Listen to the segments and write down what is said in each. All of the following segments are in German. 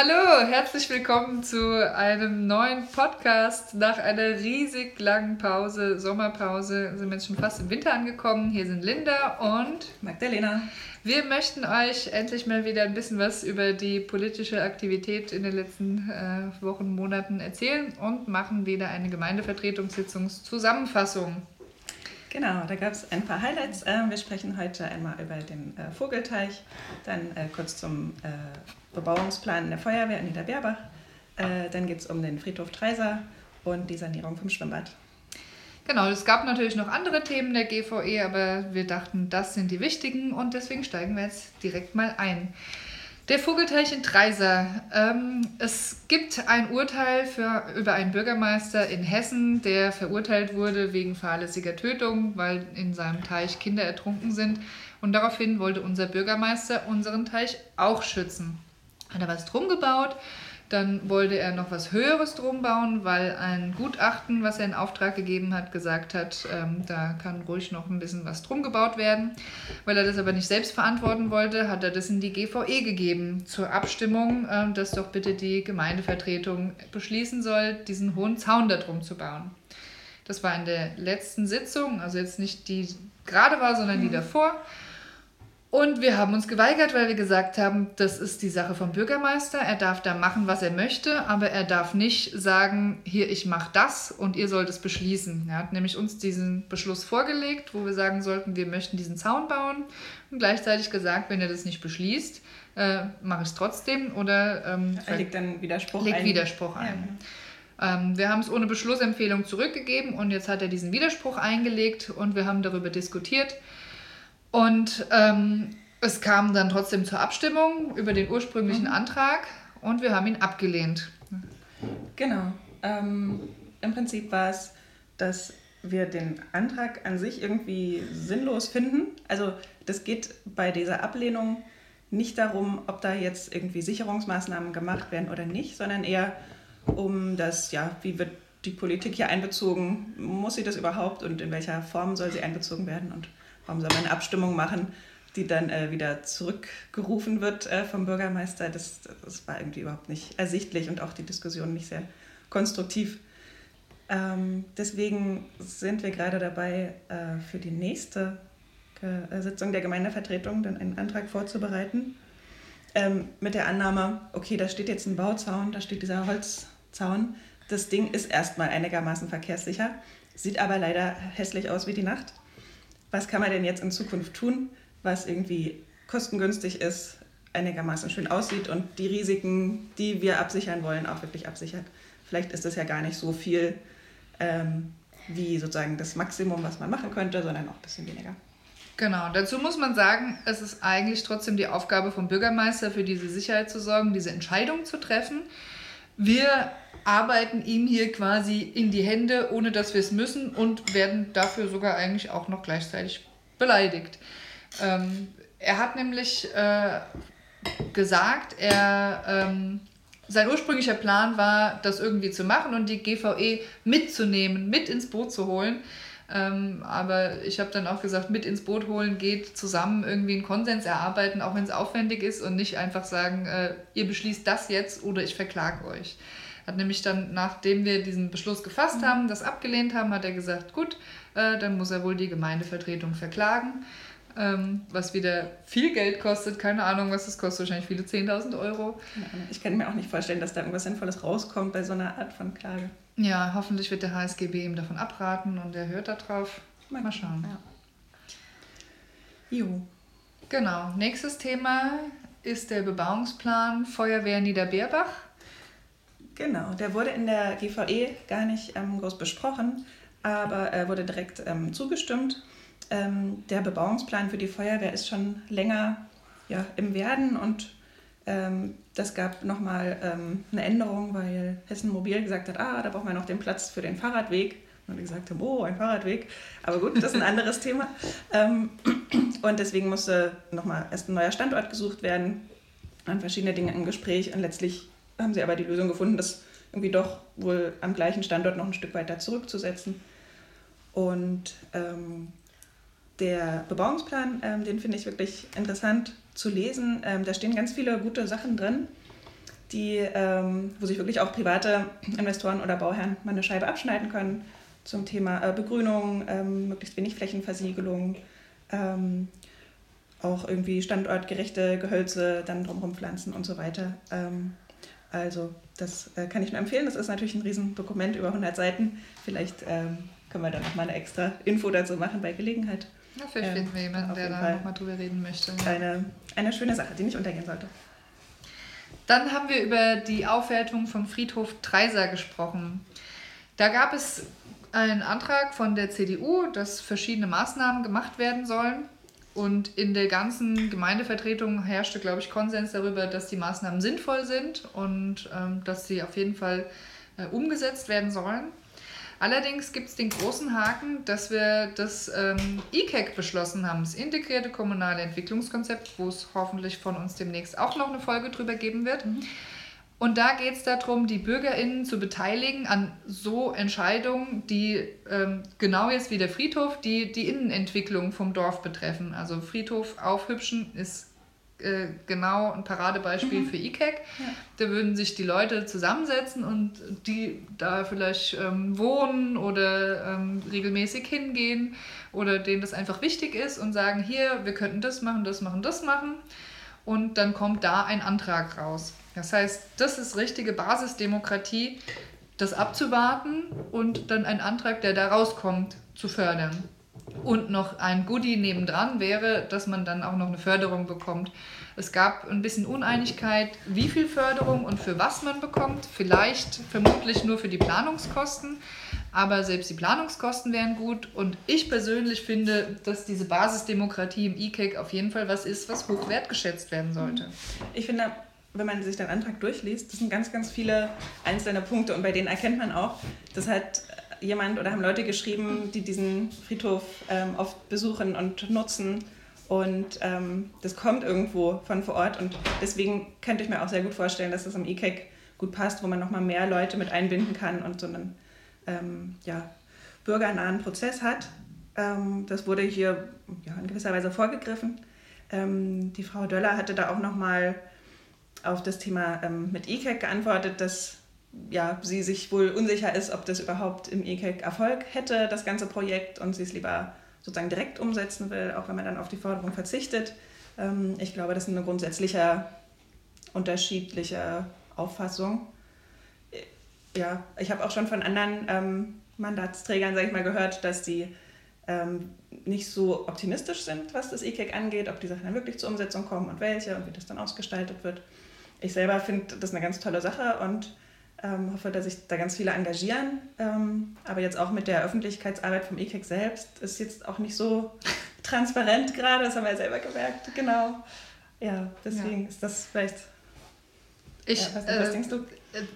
Hallo, herzlich willkommen zu einem neuen Podcast. Nach einer riesig langen Pause, Sommerpause, sind wir jetzt schon fast im Winter angekommen. Hier sind Linda und Magdalena. Wir möchten euch endlich mal wieder ein bisschen was über die politische Aktivität in den letzten äh, Wochen, Monaten erzählen und machen wieder eine Gemeindevertretungssitzungszusammenfassung. Genau, da gab es ein paar Highlights. Ähm, wir sprechen heute einmal über den äh, Vogelteich, dann äh, kurz zum Bebauungsplan der Feuerwehr in Niederbeerbach. Dann geht es um den Friedhof Treiser und die Sanierung vom Schwimmbad. Genau, es gab natürlich noch andere Themen der GVE, aber wir dachten, das sind die wichtigen und deswegen steigen wir jetzt direkt mal ein. Der Vogelteich in Treiser. Ähm, es gibt ein Urteil für, über einen Bürgermeister in Hessen, der verurteilt wurde wegen fahrlässiger Tötung, weil in seinem Teich Kinder ertrunken sind. Und daraufhin wollte unser Bürgermeister unseren Teich auch schützen. Hat er was drum gebaut dann wollte er noch was Höheres drum bauen, weil ein Gutachten, was er in Auftrag gegeben hat, gesagt hat, ähm, da kann ruhig noch ein bisschen was drum gebaut werden. Weil er das aber nicht selbst verantworten wollte, hat er das in die GVE gegeben zur Abstimmung, äh, dass doch bitte die Gemeindevertretung beschließen soll, diesen hohen Zaun da drum zu bauen. Das war in der letzten Sitzung, also jetzt nicht die gerade war, sondern die mhm. davor. Und wir haben uns geweigert, weil wir gesagt haben, das ist die Sache vom Bürgermeister. Er darf da machen, was er möchte, aber er darf nicht sagen, hier, ich mache das und ihr sollt es beschließen. Er hat nämlich uns diesen Beschluss vorgelegt, wo wir sagen sollten, wir möchten diesen Zaun bauen und gleichzeitig gesagt, wenn er das nicht beschließt, äh, mache ich es trotzdem oder ähm, er legt dann Widerspruch legt ein. Widerspruch ein. Ja. Ähm, wir haben es ohne Beschlussempfehlung zurückgegeben und jetzt hat er diesen Widerspruch eingelegt und wir haben darüber diskutiert. Und ähm, es kam dann trotzdem zur Abstimmung über den ursprünglichen mhm. Antrag und wir haben ihn abgelehnt. Genau. Ähm, Im Prinzip war es, dass wir den Antrag an sich irgendwie sinnlos finden. Also das geht bei dieser Ablehnung nicht darum, ob da jetzt irgendwie Sicherungsmaßnahmen gemacht werden oder nicht, sondern eher um das, ja, wie wird die Politik hier einbezogen, muss sie das überhaupt und in welcher Form soll sie einbezogen werden und warum soll man eine Abstimmung machen, die dann äh, wieder zurückgerufen wird äh, vom Bürgermeister. Das, das war irgendwie überhaupt nicht ersichtlich und auch die Diskussion nicht sehr konstruktiv. Ähm, deswegen sind wir gerade dabei, äh, für die nächste äh, Sitzung der Gemeindevertretung dann einen Antrag vorzubereiten. Ähm, mit der Annahme, okay, da steht jetzt ein Bauzaun, da steht dieser Holzzaun. Das Ding ist erstmal einigermaßen verkehrssicher, sieht aber leider hässlich aus wie die Nacht was kann man denn jetzt in Zukunft tun, was irgendwie kostengünstig ist, einigermaßen schön aussieht und die Risiken, die wir absichern wollen, auch wirklich absichert. Vielleicht ist das ja gar nicht so viel ähm, wie sozusagen das Maximum, was man machen könnte, sondern auch ein bisschen weniger. Genau, dazu muss man sagen, es ist eigentlich trotzdem die Aufgabe vom Bürgermeister, für diese Sicherheit zu sorgen, diese Entscheidung zu treffen. Wir arbeiten ihm hier quasi in die Hände, ohne dass wir es müssen und werden dafür sogar eigentlich auch noch gleichzeitig beleidigt. Ähm, er hat nämlich äh, gesagt, er, ähm, sein ursprünglicher Plan war, das irgendwie zu machen und die GVE mitzunehmen, mit ins Boot zu holen. Ähm, aber ich habe dann auch gesagt, mit ins Boot holen geht zusammen irgendwie einen Konsens erarbeiten, auch wenn es aufwendig ist und nicht einfach sagen, äh, ihr beschließt das jetzt oder ich verklage euch. Hat nämlich dann, nachdem wir diesen Beschluss gefasst haben, das abgelehnt haben, hat er gesagt, gut, äh, dann muss er wohl die Gemeindevertretung verklagen. Ähm, was wieder viel Geld kostet. Keine Ahnung, was das kostet. Wahrscheinlich viele 10.000 Euro. Ich kann mir auch nicht vorstellen, dass da irgendwas Sinnvolles rauskommt bei so einer Art von Klage. Ja, hoffentlich wird der HSGB ihm davon abraten und er hört darauf. Mal, Mal schauen. Ja. Jo. Genau. Nächstes Thema ist der Bebauungsplan Feuerwehr Niederbeerbach. Genau, der wurde in der GVE gar nicht ähm, groß besprochen, aber er wurde direkt ähm, zugestimmt. Ähm, der Bebauungsplan für die Feuerwehr ist schon länger ja, im Werden und das gab nochmal ähm, eine Änderung, weil Hessen Mobil gesagt hat, ah, da brauchen wir noch den Platz für den Fahrradweg. Und wir gesagt haben, oh, ein Fahrradweg. Aber gut, das ist ein anderes Thema. Ähm, und deswegen musste nochmal erst ein neuer Standort gesucht werden, an verschiedene Dinge im Gespräch und letztlich haben sie aber die Lösung gefunden, das irgendwie doch wohl am gleichen Standort noch ein Stück weiter zurückzusetzen. Und ähm, der Bebauungsplan, ähm, den finde ich wirklich interessant zu lesen. Ähm, da stehen ganz viele gute Sachen drin. die, ähm, wo sich wirklich auch private Investoren oder Bauherren mal eine Scheibe abschneiden können zum Thema äh, Begrünung, ähm, möglichst wenig Flächenversiegelung, ähm, auch irgendwie standortgerechte Gehölze dann drumherum pflanzen und so weiter. Ähm, also das äh, kann ich nur empfehlen. Das ist natürlich ein Riesendokument über 100 Seiten. Vielleicht ähm, können wir dann nochmal eine extra Info dazu machen bei Gelegenheit. Ja, vielleicht finden wir jemanden, der da nochmal drüber reden möchte. Eine, eine schöne Sache, die nicht untergehen sollte. Dann haben wir über die Aufwertung vom Friedhof Treiser gesprochen. Da gab es einen Antrag von der CDU, dass verschiedene Maßnahmen gemacht werden sollen. Und in der ganzen Gemeindevertretung herrschte, glaube ich, Konsens darüber, dass die Maßnahmen sinnvoll sind und ähm, dass sie auf jeden Fall äh, umgesetzt werden sollen. Allerdings gibt es den großen Haken, dass wir das ähm, ICAC beschlossen haben, das integrierte kommunale Entwicklungskonzept, wo es hoffentlich von uns demnächst auch noch eine Folge drüber geben wird. Mhm. Und da geht es darum, die BürgerInnen zu beteiligen an so Entscheidungen, die ähm, genau jetzt wie der Friedhof, die die Innenentwicklung vom Dorf betreffen. Also Friedhof aufhübschen ist äh, genau ein Paradebeispiel mhm. für ICAC. Ja. Da würden sich die Leute zusammensetzen und die da vielleicht ähm, wohnen oder ähm, regelmäßig hingehen oder denen das einfach wichtig ist und sagen, hier, wir könnten das machen, das machen, das machen. Und dann kommt da ein Antrag raus. Das heißt, das ist richtige Basisdemokratie, das abzuwarten und dann einen Antrag, der da rauskommt, zu fördern. Und noch ein Goodie nebendran wäre, dass man dann auch noch eine Förderung bekommt. Es gab ein bisschen Uneinigkeit, wie viel Förderung und für was man bekommt. Vielleicht vermutlich nur für die Planungskosten, aber selbst die Planungskosten wären gut. Und ich persönlich finde, dass diese Basisdemokratie im E-Cake auf jeden Fall was ist, was hoch wertgeschätzt werden sollte. Ich finde, wenn man sich den Antrag durchliest, das sind ganz, ganz viele einzelne Punkte und bei denen erkennt man auch, dass hat jemand oder haben Leute geschrieben, die diesen Friedhof ähm, oft besuchen und nutzen und ähm, das kommt irgendwo von vor Ort und deswegen könnte ich mir auch sehr gut vorstellen, dass das im ECAC gut passt, wo man nochmal mehr Leute mit einbinden kann und so einen ähm, ja, bürgernahen Prozess hat. Ähm, das wurde hier ja, in gewisser Weise vorgegriffen. Ähm, die Frau Döller hatte da auch nochmal auf das Thema ähm, mit ECAC geantwortet, dass ja, sie sich wohl unsicher ist, ob das überhaupt im ECAC Erfolg hätte, das ganze Projekt, und sie es lieber sozusagen direkt umsetzen will, auch wenn man dann auf die Förderung verzichtet. Ähm, ich glaube, das ist eine grundsätzliche unterschiedliche Auffassung. Ja, ich habe auch schon von anderen ähm, Mandatsträgern, sage ich mal, gehört, dass sie ähm, nicht so optimistisch sind, was das ECAC angeht, ob die Sachen dann wirklich zur Umsetzung kommen und welche und wie das dann ausgestaltet wird ich selber finde das eine ganz tolle Sache und ähm, hoffe, dass sich da ganz viele engagieren. Ähm, aber jetzt auch mit der Öffentlichkeitsarbeit vom EKEC selbst ist jetzt auch nicht so transparent gerade, das haben wir ja selber gemerkt. Genau. Ja, deswegen ja. ist das vielleicht. Ich, ja, was, was äh, denkst du?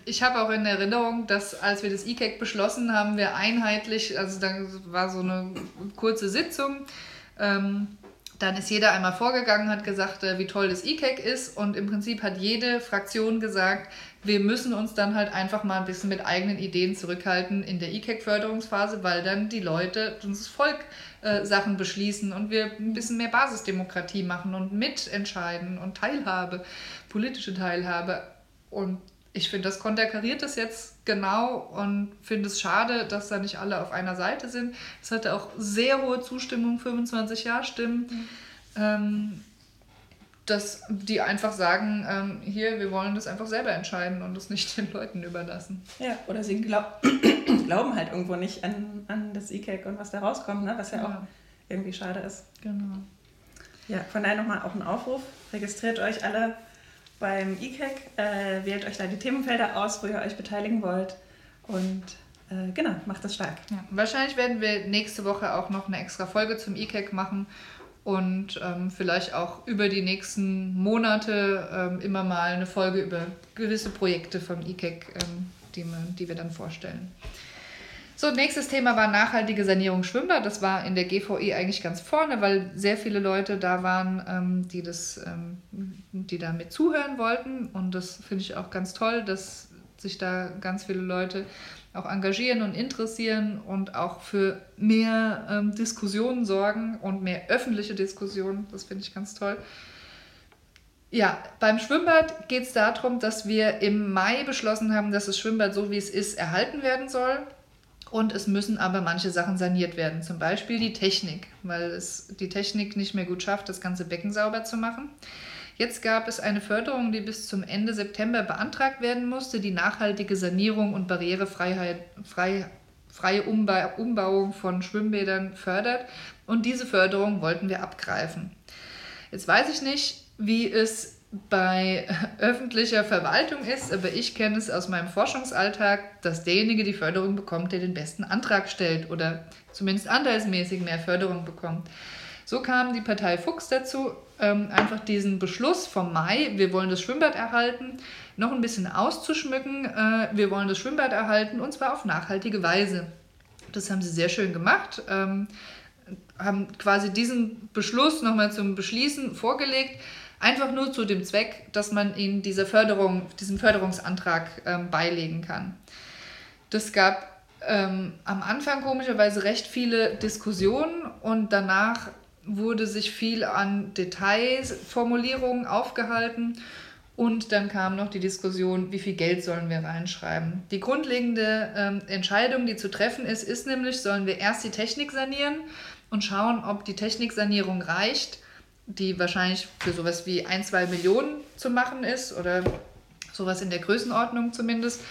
Ich habe auch in Erinnerung, dass als wir das ECAC beschlossen haben, wir einheitlich, also da war so eine kurze Sitzung, ähm, dann ist jeder einmal vorgegangen, hat gesagt, äh, wie toll das E-Cake ist und im Prinzip hat jede Fraktion gesagt, wir müssen uns dann halt einfach mal ein bisschen mit eigenen Ideen zurückhalten in der E-Cake-Förderungsphase, weil dann die Leute, das Volk äh, Sachen beschließen und wir ein bisschen mehr Basisdemokratie machen und mitentscheiden und Teilhabe, politische Teilhabe. Und ich finde, das konterkariert das jetzt genau und finde es schade, dass da nicht alle auf einer Seite sind. Es hatte auch sehr hohe Zustimmung, 25 Ja-Stimmen. Mhm. Ähm, dass die einfach sagen, ähm, hier, wir wollen das einfach selber entscheiden und es nicht den Leuten überlassen. Ja, oder sie glaub, glauben halt irgendwo nicht an, an das E-Cake und was da rauskommt, ne? was ja, ja, auch irgendwie schade ist. Genau. Ja, von daher nochmal auch ein Aufruf. Registriert euch alle beim ICAC. Äh, wählt euch da die Themenfelder aus, wo ihr euch beteiligen wollt. Und äh, genau, macht das stark. Ja, wahrscheinlich werden wir nächste Woche auch noch eine extra Folge zum ICAC machen und ähm, vielleicht auch über die nächsten Monate ähm, immer mal eine Folge über gewisse Projekte vom ICAC, ähm, die, die wir dann vorstellen. So, nächstes Thema war nachhaltige Sanierung Schwimmbad. Das war in der GVE eigentlich ganz vorne, weil sehr viele Leute da waren, ähm, die, das, ähm, die da mit zuhören wollten. Und das finde ich auch ganz toll, dass sich da ganz viele Leute auch engagieren und interessieren und auch für mehr ähm, Diskussionen sorgen und mehr öffentliche Diskussionen. Das finde ich ganz toll. Ja, beim Schwimmbad geht es darum, dass wir im Mai beschlossen haben, dass das Schwimmbad so wie es ist erhalten werden soll. Und es müssen aber manche Sachen saniert werden. Zum Beispiel die Technik, weil es die Technik nicht mehr gut schafft, das ganze Becken sauber zu machen. Jetzt gab es eine Förderung, die bis zum Ende September beantragt werden musste, die nachhaltige Sanierung und barrierefreie frei, freie Umbauung von Schwimmbädern fördert. Und diese Förderung wollten wir abgreifen. Jetzt weiß ich nicht, wie es bei öffentlicher Verwaltung ist, aber ich kenne es aus meinem Forschungsalltag, dass derjenige die Förderung bekommt, der den besten Antrag stellt oder zumindest anteilsmäßig mehr Förderung bekommt. So kam die Partei Fuchs dazu, ähm, einfach diesen Beschluss vom Mai, wir wollen das Schwimmbad erhalten, noch ein bisschen auszuschmücken. Äh, wir wollen das Schwimmbad erhalten und zwar auf nachhaltige Weise. Das haben sie sehr schön gemacht, ähm, haben quasi diesen Beschluss nochmal zum Beschließen vorgelegt Einfach nur zu dem Zweck, dass man ihnen diese Förderung, diesen Förderungsantrag ähm, beilegen kann. Das gab ähm, am Anfang komischerweise recht viele Diskussionen und danach wurde sich viel an Detailsformulierungen aufgehalten und dann kam noch die Diskussion, wie viel Geld sollen wir reinschreiben. Die grundlegende ähm, Entscheidung, die zu treffen ist, ist nämlich, sollen wir erst die Technik sanieren und schauen, ob die Techniksanierung reicht die wahrscheinlich für sowas wie ein, zwei Millionen zu machen ist oder sowas in der Größenordnung zumindest.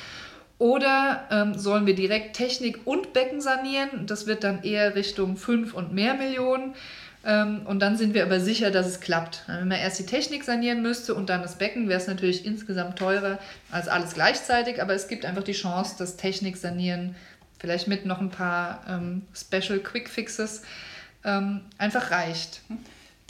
Oder ähm, sollen wir direkt Technik und Becken sanieren? Das wird dann eher Richtung fünf und mehr Millionen. Ähm, und dann sind wir aber sicher, dass es klappt. Wenn man erst die Technik sanieren müsste und dann das Becken, wäre es natürlich insgesamt teurer als alles gleichzeitig. Aber es gibt einfach die Chance, dass Technik sanieren, vielleicht mit noch ein paar ähm, Special Quick Fixes, ähm, einfach reicht.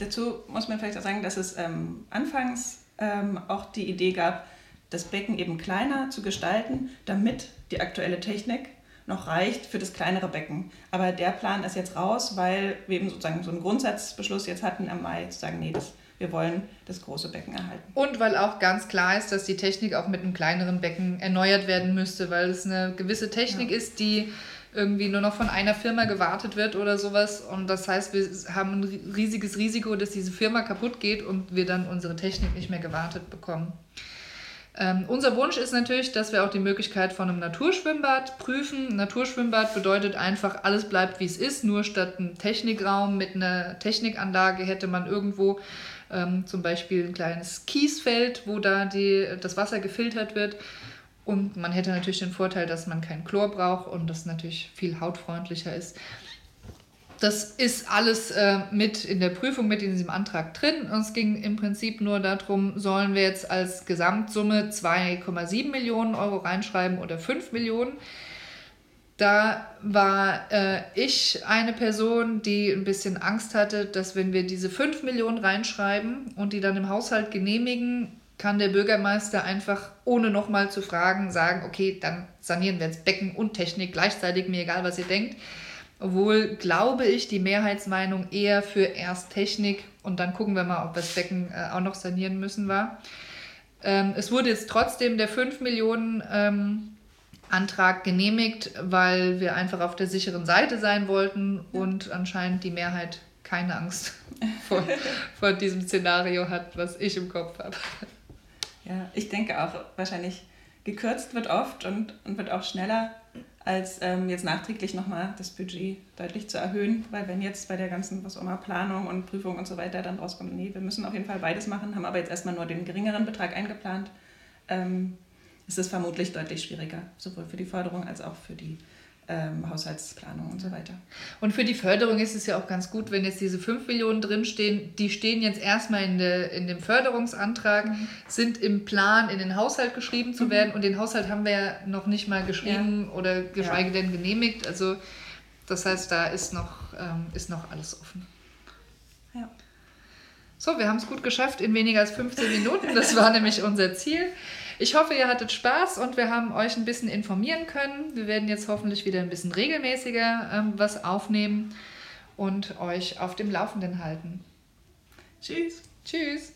Dazu muss man vielleicht auch sagen, dass es ähm, anfangs ähm, auch die Idee gab, das Becken eben kleiner zu gestalten, damit die aktuelle Technik noch reicht für das kleinere Becken. Aber der Plan ist jetzt raus, weil wir eben sozusagen so einen Grundsatzbeschluss jetzt hatten im Mai, zu sagen, nee, das, wir wollen das große Becken erhalten. Und weil auch ganz klar ist, dass die Technik auch mit einem kleineren Becken erneuert werden müsste, weil es eine gewisse Technik ja. ist, die irgendwie nur noch von einer Firma gewartet wird oder sowas. Und das heißt, wir haben ein riesiges Risiko, dass diese Firma kaputt geht und wir dann unsere Technik nicht mehr gewartet bekommen. Ähm, unser Wunsch ist natürlich, dass wir auch die Möglichkeit von einem Naturschwimmbad prüfen. Naturschwimmbad bedeutet einfach, alles bleibt wie es ist, nur statt einem Technikraum mit einer Technikanlage hätte man irgendwo ähm, zum Beispiel ein kleines Kiesfeld, wo da die, das Wasser gefiltert wird. Und man hätte natürlich den Vorteil, dass man kein Chlor braucht und das natürlich viel hautfreundlicher ist. Das ist alles äh, mit in der Prüfung, mit in diesem Antrag drin. Und es ging im Prinzip nur darum, sollen wir jetzt als Gesamtsumme 2,7 Millionen Euro reinschreiben oder 5 Millionen. Da war äh, ich eine Person, die ein bisschen Angst hatte, dass wenn wir diese 5 Millionen reinschreiben und die dann im Haushalt genehmigen, kann der Bürgermeister einfach, ohne nochmal zu fragen, sagen, okay, dann sanieren wir jetzt Becken und Technik gleichzeitig, mir egal, was ihr denkt. Obwohl, glaube ich, die Mehrheitsmeinung eher für erst Technik und dann gucken wir mal, ob wir das Becken äh, auch noch sanieren müssen war. Ähm, es wurde jetzt trotzdem der 5 Millionen ähm, Antrag genehmigt, weil wir einfach auf der sicheren Seite sein wollten und anscheinend die Mehrheit keine Angst vor, vor diesem Szenario hat, was ich im Kopf habe. Ja, ich denke auch, wahrscheinlich gekürzt wird oft und, und wird auch schneller, als ähm, jetzt nachträglich nochmal das Budget deutlich zu erhöhen. Weil wenn jetzt bei der ganzen, was auch immer, Planung und Prüfung und so weiter dann rauskommt, nee, wir müssen auf jeden Fall beides machen, haben aber jetzt erstmal nur den geringeren Betrag eingeplant, ähm, ist es vermutlich deutlich schwieriger, sowohl für die Förderung als auch für die ähm, Haushaltsplanung und so weiter. Und für die Förderung ist es ja auch ganz gut, wenn jetzt diese 5 Millionen drinstehen, die stehen jetzt erstmal in, de, in dem Förderungsantrag, mhm. sind im Plan, in den Haushalt geschrieben zu mhm. werden und den Haushalt haben wir ja noch nicht mal geschrieben ja. oder geschweige ja. denn genehmigt. Also das heißt, da ist noch, ähm, ist noch alles offen. Ja. So, wir haben es gut geschafft in weniger als 15 Minuten. Das war nämlich unser Ziel. Ich hoffe, ihr hattet Spaß und wir haben euch ein bisschen informieren können. Wir werden jetzt hoffentlich wieder ein bisschen regelmäßiger ähm, was aufnehmen und euch auf dem Laufenden halten. Tschüss. Tschüss.